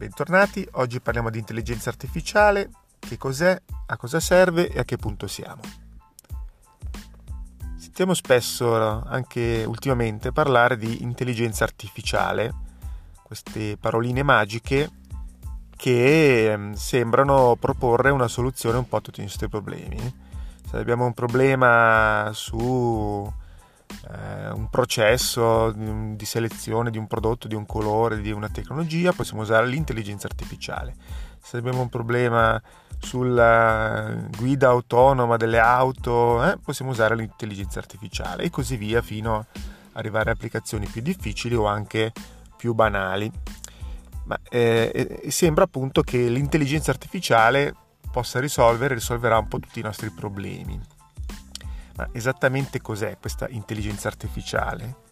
Bentornati, oggi parliamo di intelligenza artificiale, che cos'è, a cosa serve e a che punto siamo. Sentiamo spesso, anche ultimamente, parlare di intelligenza artificiale, queste paroline magiche che ehm, sembrano proporre una soluzione un po' a tutti i nostri problemi. Se abbiamo un problema su eh, un processo di selezione di un prodotto, di un colore, di una tecnologia, possiamo usare l'intelligenza artificiale. Se abbiamo un problema sulla guida autonoma delle auto, eh, possiamo usare l'intelligenza artificiale e così via fino ad arrivare a applicazioni più difficili o anche più banali. Ma eh, sembra appunto che l'intelligenza artificiale possa risolvere, risolverà un po' tutti i nostri problemi. Ma esattamente cos'è questa intelligenza artificiale?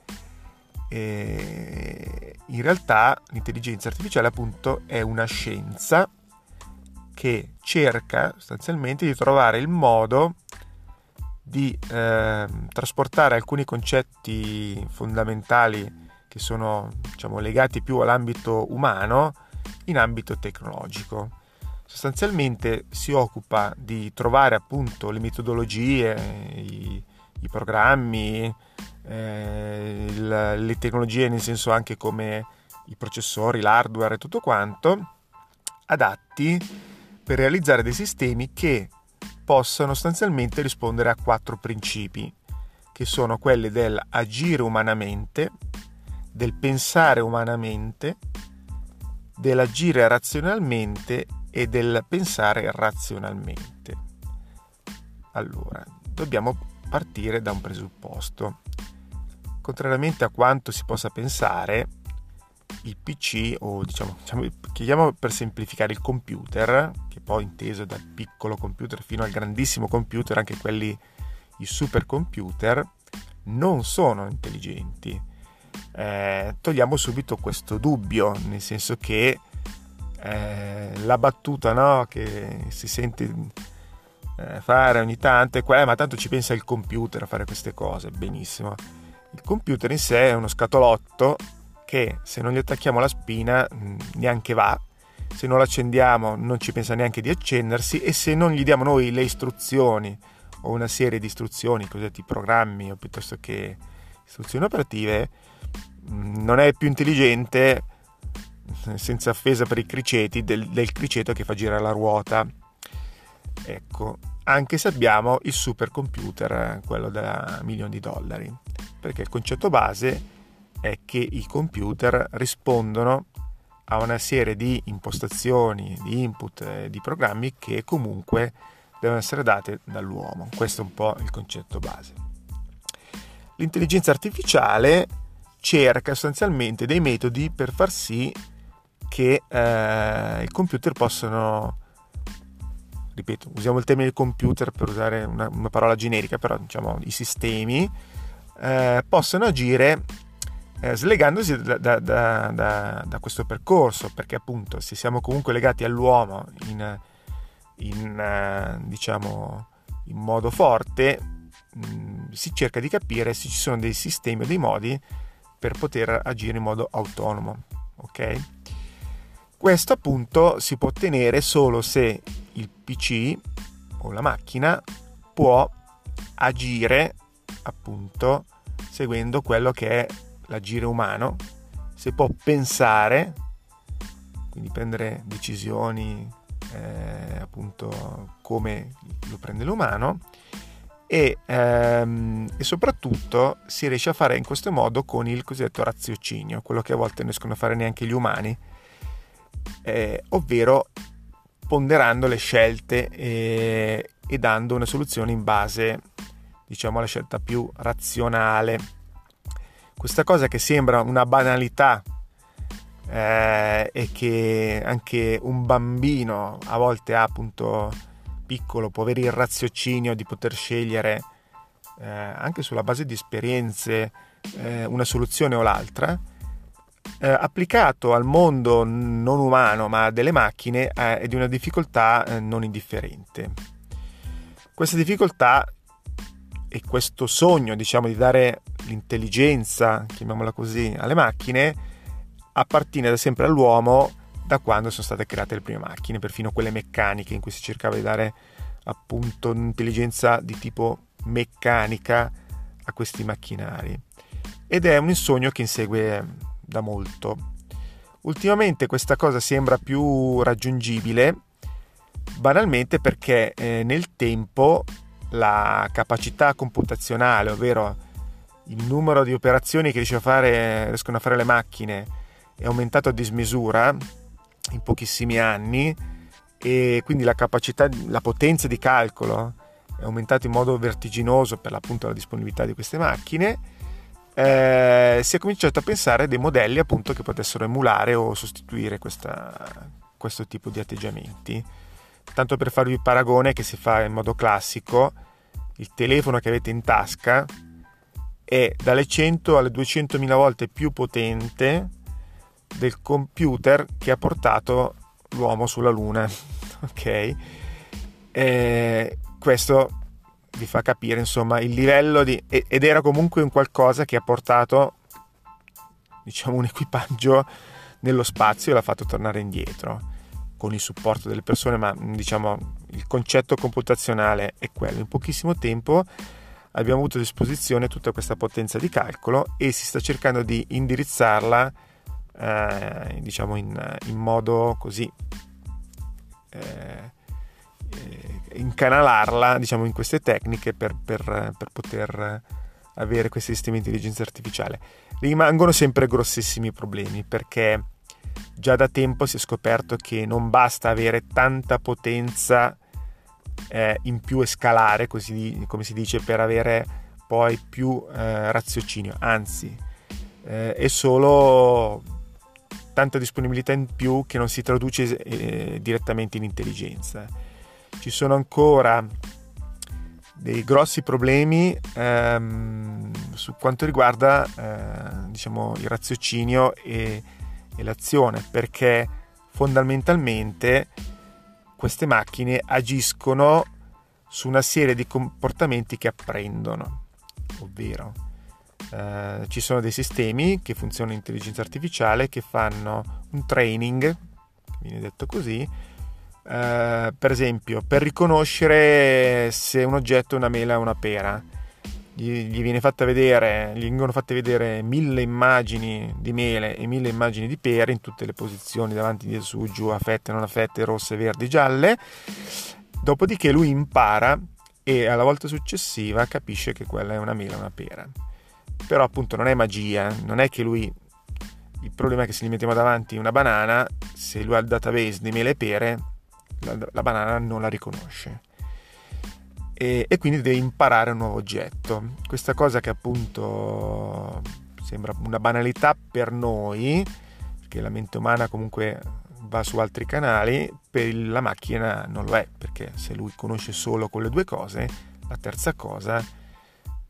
E in realtà l'intelligenza artificiale appunto è una scienza che cerca sostanzialmente di trovare il modo di eh, trasportare alcuni concetti fondamentali che sono diciamo, legati più all'ambito umano in ambito tecnologico sostanzialmente si occupa di trovare appunto le metodologie, i, i programmi, eh, il, le tecnologie nel senso anche come i processori, l'hardware e tutto quanto, adatti per realizzare dei sistemi che possano sostanzialmente rispondere a quattro principi, che sono quelli del agire umanamente, del pensare umanamente, dell'agire razionalmente e del pensare razionalmente. Allora, dobbiamo partire da un presupposto. Contrariamente a quanto si possa pensare, il PC o diciamo, chiamiamo per semplificare il computer, che poi inteso dal piccolo computer fino al grandissimo computer, anche quelli i supercomputer, non sono intelligenti. Eh, togliamo subito questo dubbio, nel senso che eh, la battuta no, che si sente eh, fare ogni tanto è quella, ma tanto ci pensa il computer a fare queste cose, benissimo. Il computer in sé è uno scatolotto che se non gli attacchiamo la spina mh, neanche va, se non lo accendiamo non ci pensa neanche di accendersi e se non gli diamo noi le istruzioni o una serie di istruzioni, cosiddetti programmi o piuttosto che istruzioni operative, mh, non è più intelligente senza offesa per i criceti, del, del criceto che fa girare la ruota. Ecco, anche se abbiamo il supercomputer, quello da milioni di dollari, perché il concetto base è che i computer rispondono a una serie di impostazioni, di input, e di programmi che comunque devono essere date dall'uomo. Questo è un po' il concetto base. L'intelligenza artificiale cerca sostanzialmente dei metodi per far sì che eh, i computer possono, ripeto, usiamo il termine computer per usare una, una parola generica, però diciamo i sistemi eh, possono agire eh, slegandosi da, da, da, da, questo percorso, perché appunto se siamo comunque legati all'uomo in, in, eh, diciamo, in modo forte, mh, mm, si cerca di capire se ci sono dei sistemi o dei modi per poter agire in modo autonomo. Ok? Questo appunto si può ottenere solo se il PC o la macchina può agire appunto seguendo quello che è l'agire umano, se può pensare, quindi prendere decisioni eh, appunto come lo prende l'umano e, ehm, e, soprattutto si riesce a fare in questo modo con il cosiddetto raziocinio, quello che a volte non riescono a fare neanche gli umani, eh, ovvero ponderando le scelte e, e, dando una soluzione in base diciamo alla scelta più razionale. Questa cosa che sembra una banalità eh, e che anche un bambino a volte ha appunto piccolo può avere il raziocinio di poter scegliere eh, anche sulla base di esperienze eh, una soluzione o l'altra eh, applicato al mondo non umano ma delle macchine eh, è di una difficoltà eh, non indifferente. Questa difficoltà e questo sogno, diciamo, di dare l'intelligenza, chiamiamola così, alle macchine, appartiene da sempre all'uomo da quando sono state create le prime macchine, perfino quelle meccaniche in cui si cercava di dare appunto un'intelligenza di tipo meccanica a questi macchinari. Ed è un sogno che insegue da molto. Ultimamente questa cosa sembra più raggiungibile banalmente perché eh, nel tempo la capacità computazionale, ovvero il numero di operazioni che a fare, riescono a fare le macchine, è aumentato a dismisura in pochissimi anni e quindi la capacità, la potenza di calcolo è aumentata in modo vertiginoso per l'appunto la disponibilità di queste macchine eh, si è cominciato a pensare a dei modelli appunto che potessero emulare o sostituire questa, questo tipo di atteggiamenti. Tanto per farvi il paragone che si fa in modo classico, il telefono che avete in tasca è dalle 100 alle 200.000 volte più potente del computer che ha portato l'uomo sulla Luna. ok? Eh, questo vi fa capire insomma il livello di... ed era comunque un qualcosa che ha portato diciamo un equipaggio nello spazio e l'ha fatto tornare indietro con il supporto delle persone ma diciamo il concetto computazionale è quello. In pochissimo tempo abbiamo avuto a disposizione tutta questa potenza di calcolo e si sta cercando di indirizzarla eh, diciamo in, in, modo così eh, incanalarla diciamo, in queste tecniche per, per, per poter avere questi sistemi di intelligenza artificiale. Rimangono sempre grossissimi problemi perché già da tempo si è scoperto che non basta avere tanta potenza eh, in più e scalare, così come si dice, per avere poi più eh, raziocinio, anzi eh, è solo tanta disponibilità in più che non si traduce eh, direttamente in intelligenza ci sono ancora dei grossi problemi ehm, su quanto riguarda eh, diciamo, il raziocinio e, e l'azione perché fondamentalmente queste macchine agiscono su una serie di comportamenti che apprendono ovvero eh, ci sono dei sistemi che funzionano in intelligenza artificiale che fanno un training viene detto così eh, per esempio, per riconoscere se un oggetto è una mela o una pera, gli, gli, viene fatta vedere, gli vengono fatte vedere mille immagini di mele e mille immagini di pere in tutte le posizioni, davanti, dietro, su, giù, a fette, non a fette, rosse, verdi, gialle. Dopodiché lui impara e alla volta successiva capisce che quella è una mela o una pera. Però appunto non è magia, non è che lui il problema è che se gli mettiamo davanti una banana, se lui ha il database di mele e pere, la, la banana non la riconosce e, e, quindi deve imparare un nuovo oggetto. Questa cosa che appunto sembra una banalità per noi, perché la mente umana comunque va su altri canali, per la macchina non lo è, perché se lui conosce solo quelle due cose, la terza cosa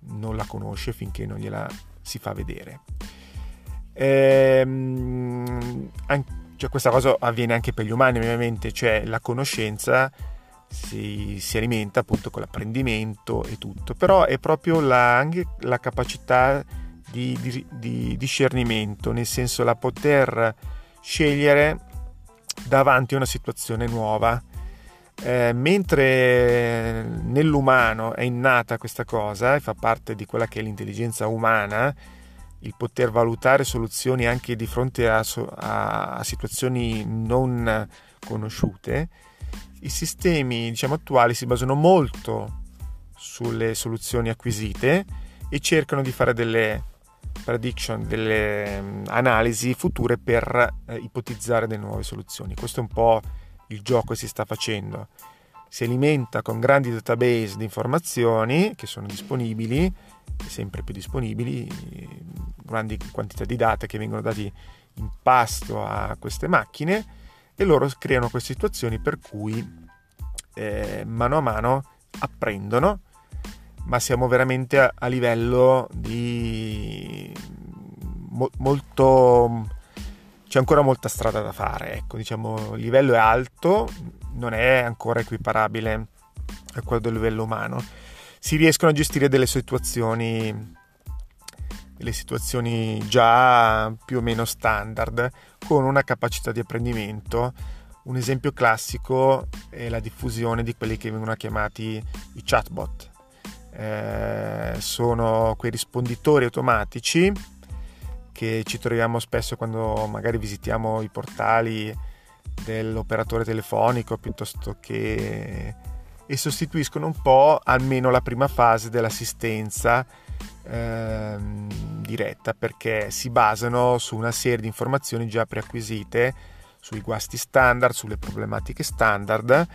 non la conosce finché non gliela si fa vedere. Ehm, anche cioè, questa cosa avviene anche per gli umani, ovviamente, cioè la conoscenza si, si alimenta appunto con l'apprendimento e tutto, però è proprio la, anche la capacità di, di, di discernimento, nel senso la poter scegliere davanti a una situazione nuova. Eh, mentre nell'umano è innata questa cosa e fa parte di quella che è l'intelligenza umana, il poter valutare soluzioni anche di fronte a, a, situazioni non conosciute, i sistemi diciamo, attuali si basano molto sulle soluzioni acquisite e cercano di fare delle prediction, delle um, analisi future per eh, ipotizzare delle nuove soluzioni. Questo è un po' il gioco che si sta facendo. Si alimenta con grandi database di informazioni che sono disponibili sempre più disponibili, grandi quantità di dati che vengono dati in pasto a queste macchine e loro creano queste situazioni per cui eh, mano a mano apprendono, ma siamo veramente a, a livello di mo, molto c'è ancora molta strada da fare, ecco, diciamo, il livello è alto, non è ancora equiparabile a quello del livello umano si riescono a gestire delle situazioni delle situazioni già più o meno standard con una capacità di apprendimento. Un esempio classico è la diffusione di quelli che vengono chiamati i chatbot. Eh, sono quei risponditori automatici che ci troviamo spesso quando magari visitiamo i portali dell'operatore telefonico piuttosto che e sostituiscono un po' almeno la prima fase dell'assistenza ehm, diretta perché si basano su una serie di informazioni già preacquisite sui guasti standard, sulle problematiche standard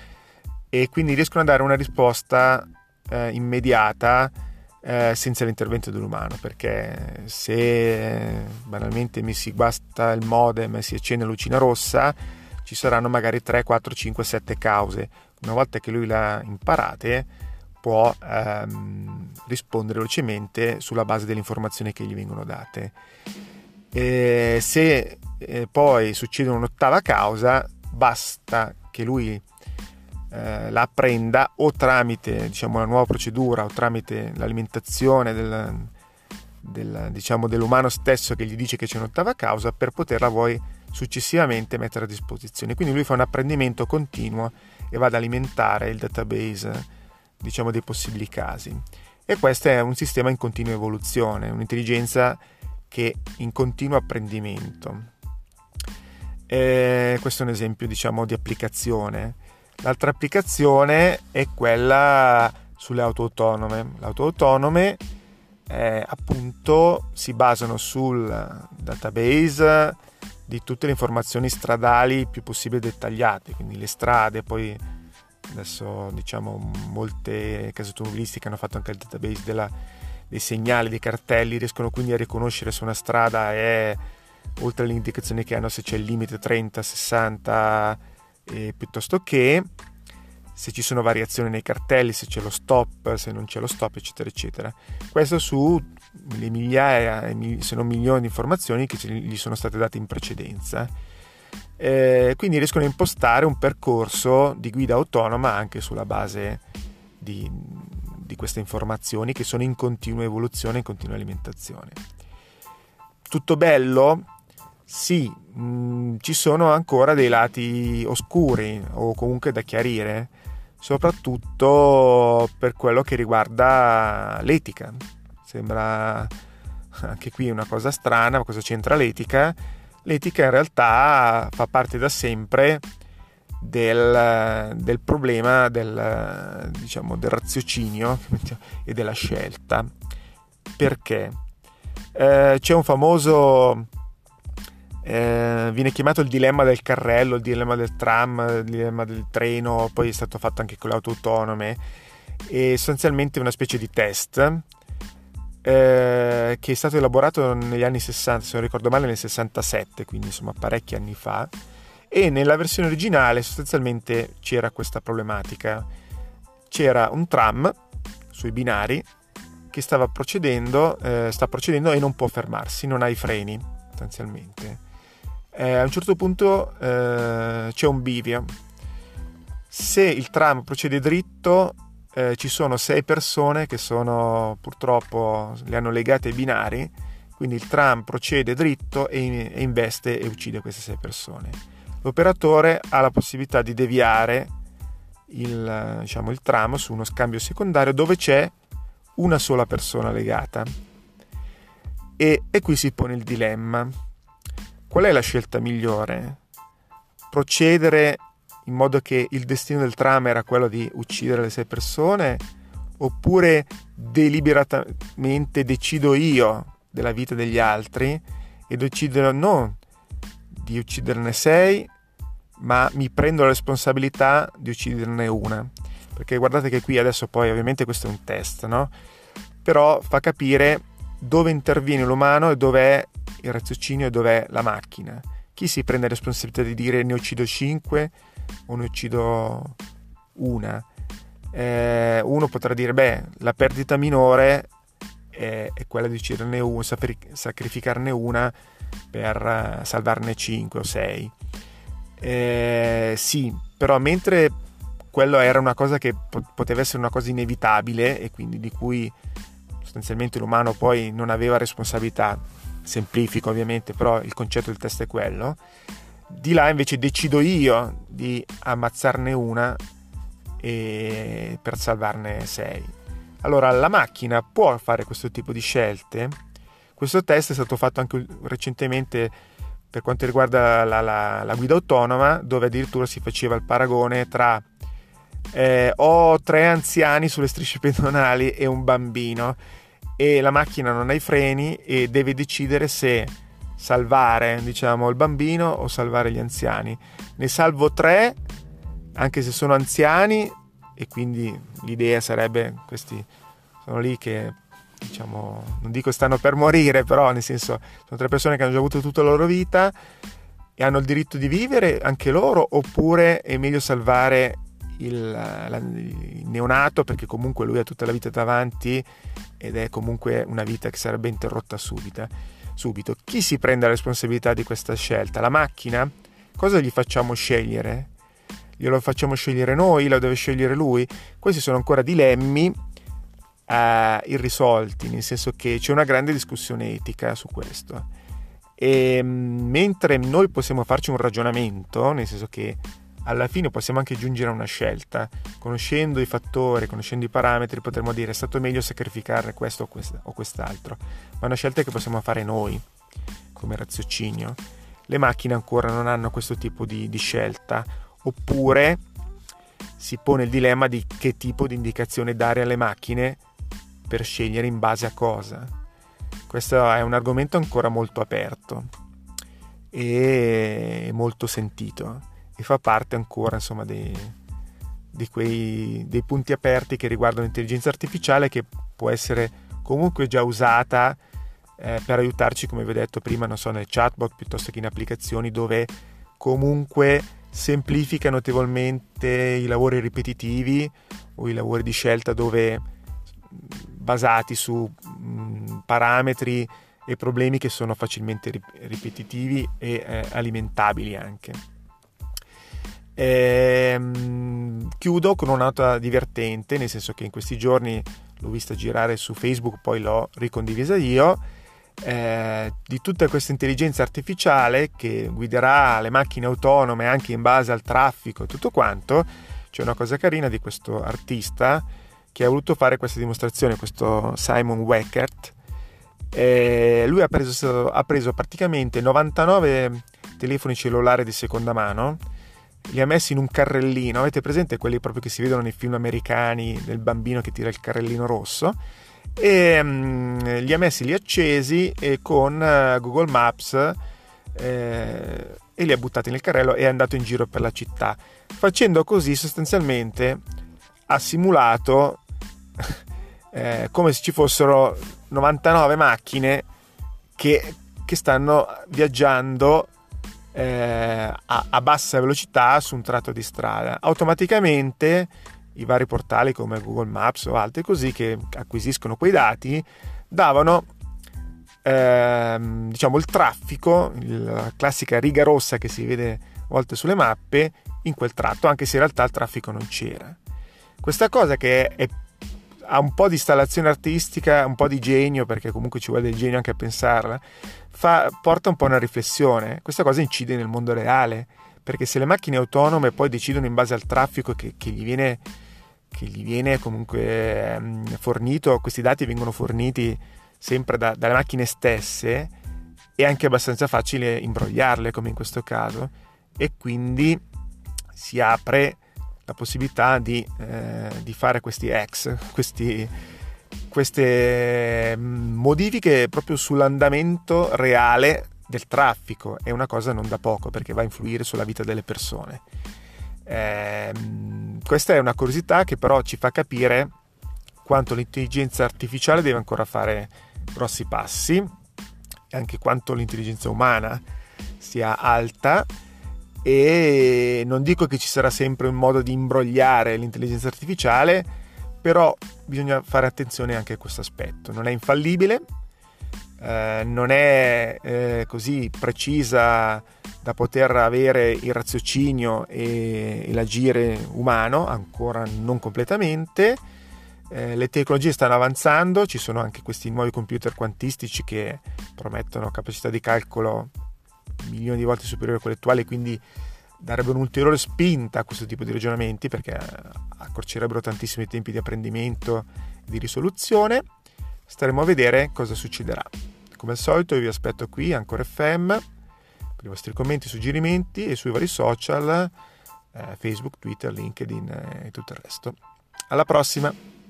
e quindi riescono a dare una risposta eh, immediata eh, senza l'intervento dell'umano perché se banalmente mi si guasta il modem e si accende lucina rossa ci saranno magari 3, 4, 5, 7 cause una volta che lui le ha imparate, può ehm, rispondere velocemente sulla base delle informazioni che gli vengono date. E se eh, poi succede un'ottava causa, basta che lui eh, la apprenda o tramite diciamo, la nuova procedura o tramite l'alimentazione del, del, diciamo, dell'umano stesso che gli dice che c'è un'ottava causa per poterla poi successivamente mettere a disposizione. Quindi lui fa un apprendimento continuo e va ad alimentare il database diciamo, dei possibili casi. E questo è un sistema in continua evoluzione, un'intelligenza che in continuo apprendimento. E questo è un esempio diciamo, di applicazione. L'altra applicazione è quella sulle auto autonome. Le auto autonome eh, appunto si basano sul database di tutte le informazioni stradali più possibile dettagliate, quindi le strade, poi adesso diciamo molte case automobilistiche hanno fatto anche il database della, dei segnali, dei cartelli, riescono quindi a riconoscere se una strada è oltre alle indicazioni che hanno se c'è il limite 30, 60 eh, piuttosto che se ci sono variazioni nei cartelli, se c'è lo stop, se non c'è lo stop, eccetera, eccetera. Questo su le migliaia, se non milioni di informazioni che gli sono state date in precedenza. Eh, quindi riescono a impostare un percorso di guida autonoma anche sulla base di, di queste informazioni che sono in continua evoluzione, in continua alimentazione. Tutto bello? Sì, mh, mm, ci sono ancora dei lati oscuri o comunque da chiarire, soprattutto per quello che riguarda l'etica Sembra anche qui una cosa strana, ma cosa c'entra l'etica? L'etica in realtà fa parte da sempre del, del problema del, diciamo, del raziocinio e della scelta. Perché? Eh, c'è un famoso eh, viene chiamato il dilemma del carrello, il dilemma del tram, il dilemma del treno, poi è stato fatto anche con le auto autonome e sostanzialmente una specie di test eh, che è stato elaborato negli anni 60, se non ricordo male nel 67, quindi insomma parecchi anni fa, e nella versione originale sostanzialmente c'era questa problematica. C'era un tram sui binari che stava procedendo, eh, sta procedendo e non può fermarsi, non ha i freni sostanzialmente. Eh, a un certo punto eh, c'è un bivio. Se il tram procede dritto, eh, ci sono sei persone che sono purtroppo le hanno legate ai binari, quindi il tram procede dritto e, e investe e uccide queste sei persone. L'operatore ha la possibilità di deviare il, diciamo, il tram su uno scambio secondario dove c'è una sola persona legata. E, e qui si pone il dilemma. Qual è la scelta migliore? Procedere in modo che il destino del tram era quello di uccidere le sei persone, oppure deliberatamente decido io della vita degli altri e decido non di ucciderne sei, ma mi prendo la responsabilità di ucciderne una. Perché guardate che qui adesso poi ovviamente questo è un test, no? Però fa capire dove interviene l'umano e dov'è il raziocinio e dov'è la macchina. Chi si prende la responsabilità di dire ne uccido 5 o ne uccido una, eh, uno potrà dire, beh, la perdita minore è, è quella di ucciderne una, sacrificarne una per uh, salvarne 5 o 6. Eh, sì, però mentre quello era una cosa che poteva essere una cosa inevitabile e quindi di cui sostanzialmente l'umano poi non aveva responsabilità, semplifico ovviamente, però il concetto del test è quello, di là invece decido io di ammazzarne una per salvarne sei. Allora la macchina può fare questo tipo di scelte. Questo test è stato fatto anche recentemente per quanto riguarda la, la, la guida autonoma, dove addirittura si faceva il paragone tra eh, ho tre anziani sulle strisce pedonali e un bambino e la macchina non ha i freni e deve decidere se salvare diciamo il bambino o salvare gli anziani. Ne salvo tre anche se sono anziani e quindi l'idea sarebbe questi sono lì che diciamo non dico stanno per morire però nel senso sono tre persone che hanno già avuto tutta la loro vita e hanno il diritto di vivere anche loro oppure è meglio salvare il, il neonato perché comunque lui ha tutta la vita davanti ed è comunque una vita che sarebbe interrotta subita, subito. Chi si prende la responsabilità di questa scelta? La macchina? Cosa gli facciamo scegliere? Glielo facciamo scegliere noi? Lo deve scegliere lui? Questi sono ancora dilemmi eh, irrisolti, nel senso che c'è una grande discussione etica su questo. E mentre noi possiamo farci un ragionamento, nel senso che alla fine possiamo anche giungere a una scelta. Conoscendo i fattori, conoscendo i parametri, potremmo dire è stato meglio sacrificare questo o, quest'altro, ma è una scelta che possiamo fare noi come raziocinio. Le macchine ancora non hanno questo tipo di, di scelta, oppure si pone il dilemma di che tipo di indicazione dare alle macchine per scegliere in base a cosa. Questo è un argomento ancora molto aperto e molto sentito e fa parte ancora insomma dei, quei dei punti aperti che riguardano l'intelligenza artificiale che può essere comunque già usata eh, per aiutarci come vi ho detto prima non so nel chatbot piuttosto che in applicazioni dove comunque semplifica notevolmente i lavori ripetitivi o i lavori di scelta dove basati su mh, parametri e problemi che sono facilmente ripetitivi e eh, alimentabili anche. Ehm, chiudo con una nota divertente, nel senso che in questi giorni l'ho vista girare su Facebook, poi l'ho ricondivisa io. Eh, di tutta questa intelligenza artificiale che guiderà le macchine autonome anche in base al traffico e tutto quanto, c'è una cosa carina di questo artista che ha voluto fare questa dimostrazione, questo Simon Weckert. Eh, lui ha preso, ha preso praticamente 99 telefoni cellulari di seconda mano li ha messi in un carrellino, avete presente quelli proprio che si vedono nei film americani del bambino che tira il carrellino rosso? E um, li ha messi lì accesi e con uh, Google Maps eh, e li ha buttati nel carrello e è andato in giro per la città. Facendo così sostanzialmente ha simulato eh, come se ci fossero 99 macchine che, che stanno viaggiando eh, a, a, bassa velocità su un tratto di strada. Automaticamente i vari portali come Google Maps o altri così che acquisiscono quei dati davano ehm, diciamo il traffico, la classica riga rossa che si vede a volte sulle mappe in quel tratto, anche se in realtà il traffico non c'era. Questa cosa che è, ha un po' di installazione artistica, un po' di genio, perché comunque ci vuole del genio anche a pensarla, fa, porta un po' a una riflessione. Questa cosa incide nel mondo reale, perché se le macchine autonome poi decidono in base al traffico che, che gli viene che gli viene comunque um, fornito, questi dati vengono forniti sempre da, dalle macchine stesse, è anche abbastanza facile imbrogliarle come in questo caso e quindi si apre la possibilità di, eh, di fare questi ex, questi, queste mm, modifiche proprio sull'andamento reale del traffico è una cosa non da poco perché va a influire sulla vita delle persone. Eh, questa è una curiosità che però ci fa capire quanto l'intelligenza artificiale deve ancora fare grossi passi e anche quanto l'intelligenza umana sia alta e non dico che ci sarà sempre un modo di imbrogliare l'intelligenza artificiale, però bisogna fare attenzione anche a questo aspetto. Non è infallibile, eh, non è eh, così precisa da poter avere il raziocinio e, e l'agire umano, ancora non completamente. Eh, le tecnologie stanno avanzando, ci sono anche questi nuovi computer quantistici che promettono capacità di calcolo milioni di volte superiori a quelle attuali, quindi darebbero un'ulteriore spinta a questo tipo di ragionamenti perché accorcerebbero i tempi di apprendimento e di risoluzione. Staremo a vedere cosa succederà. Come al solito io vi aspetto qui, Ancora FM, per i vostri commenti, suggerimenti e sui vari social, eh, Facebook, Twitter, LinkedIn e tutto il resto. Alla prossima!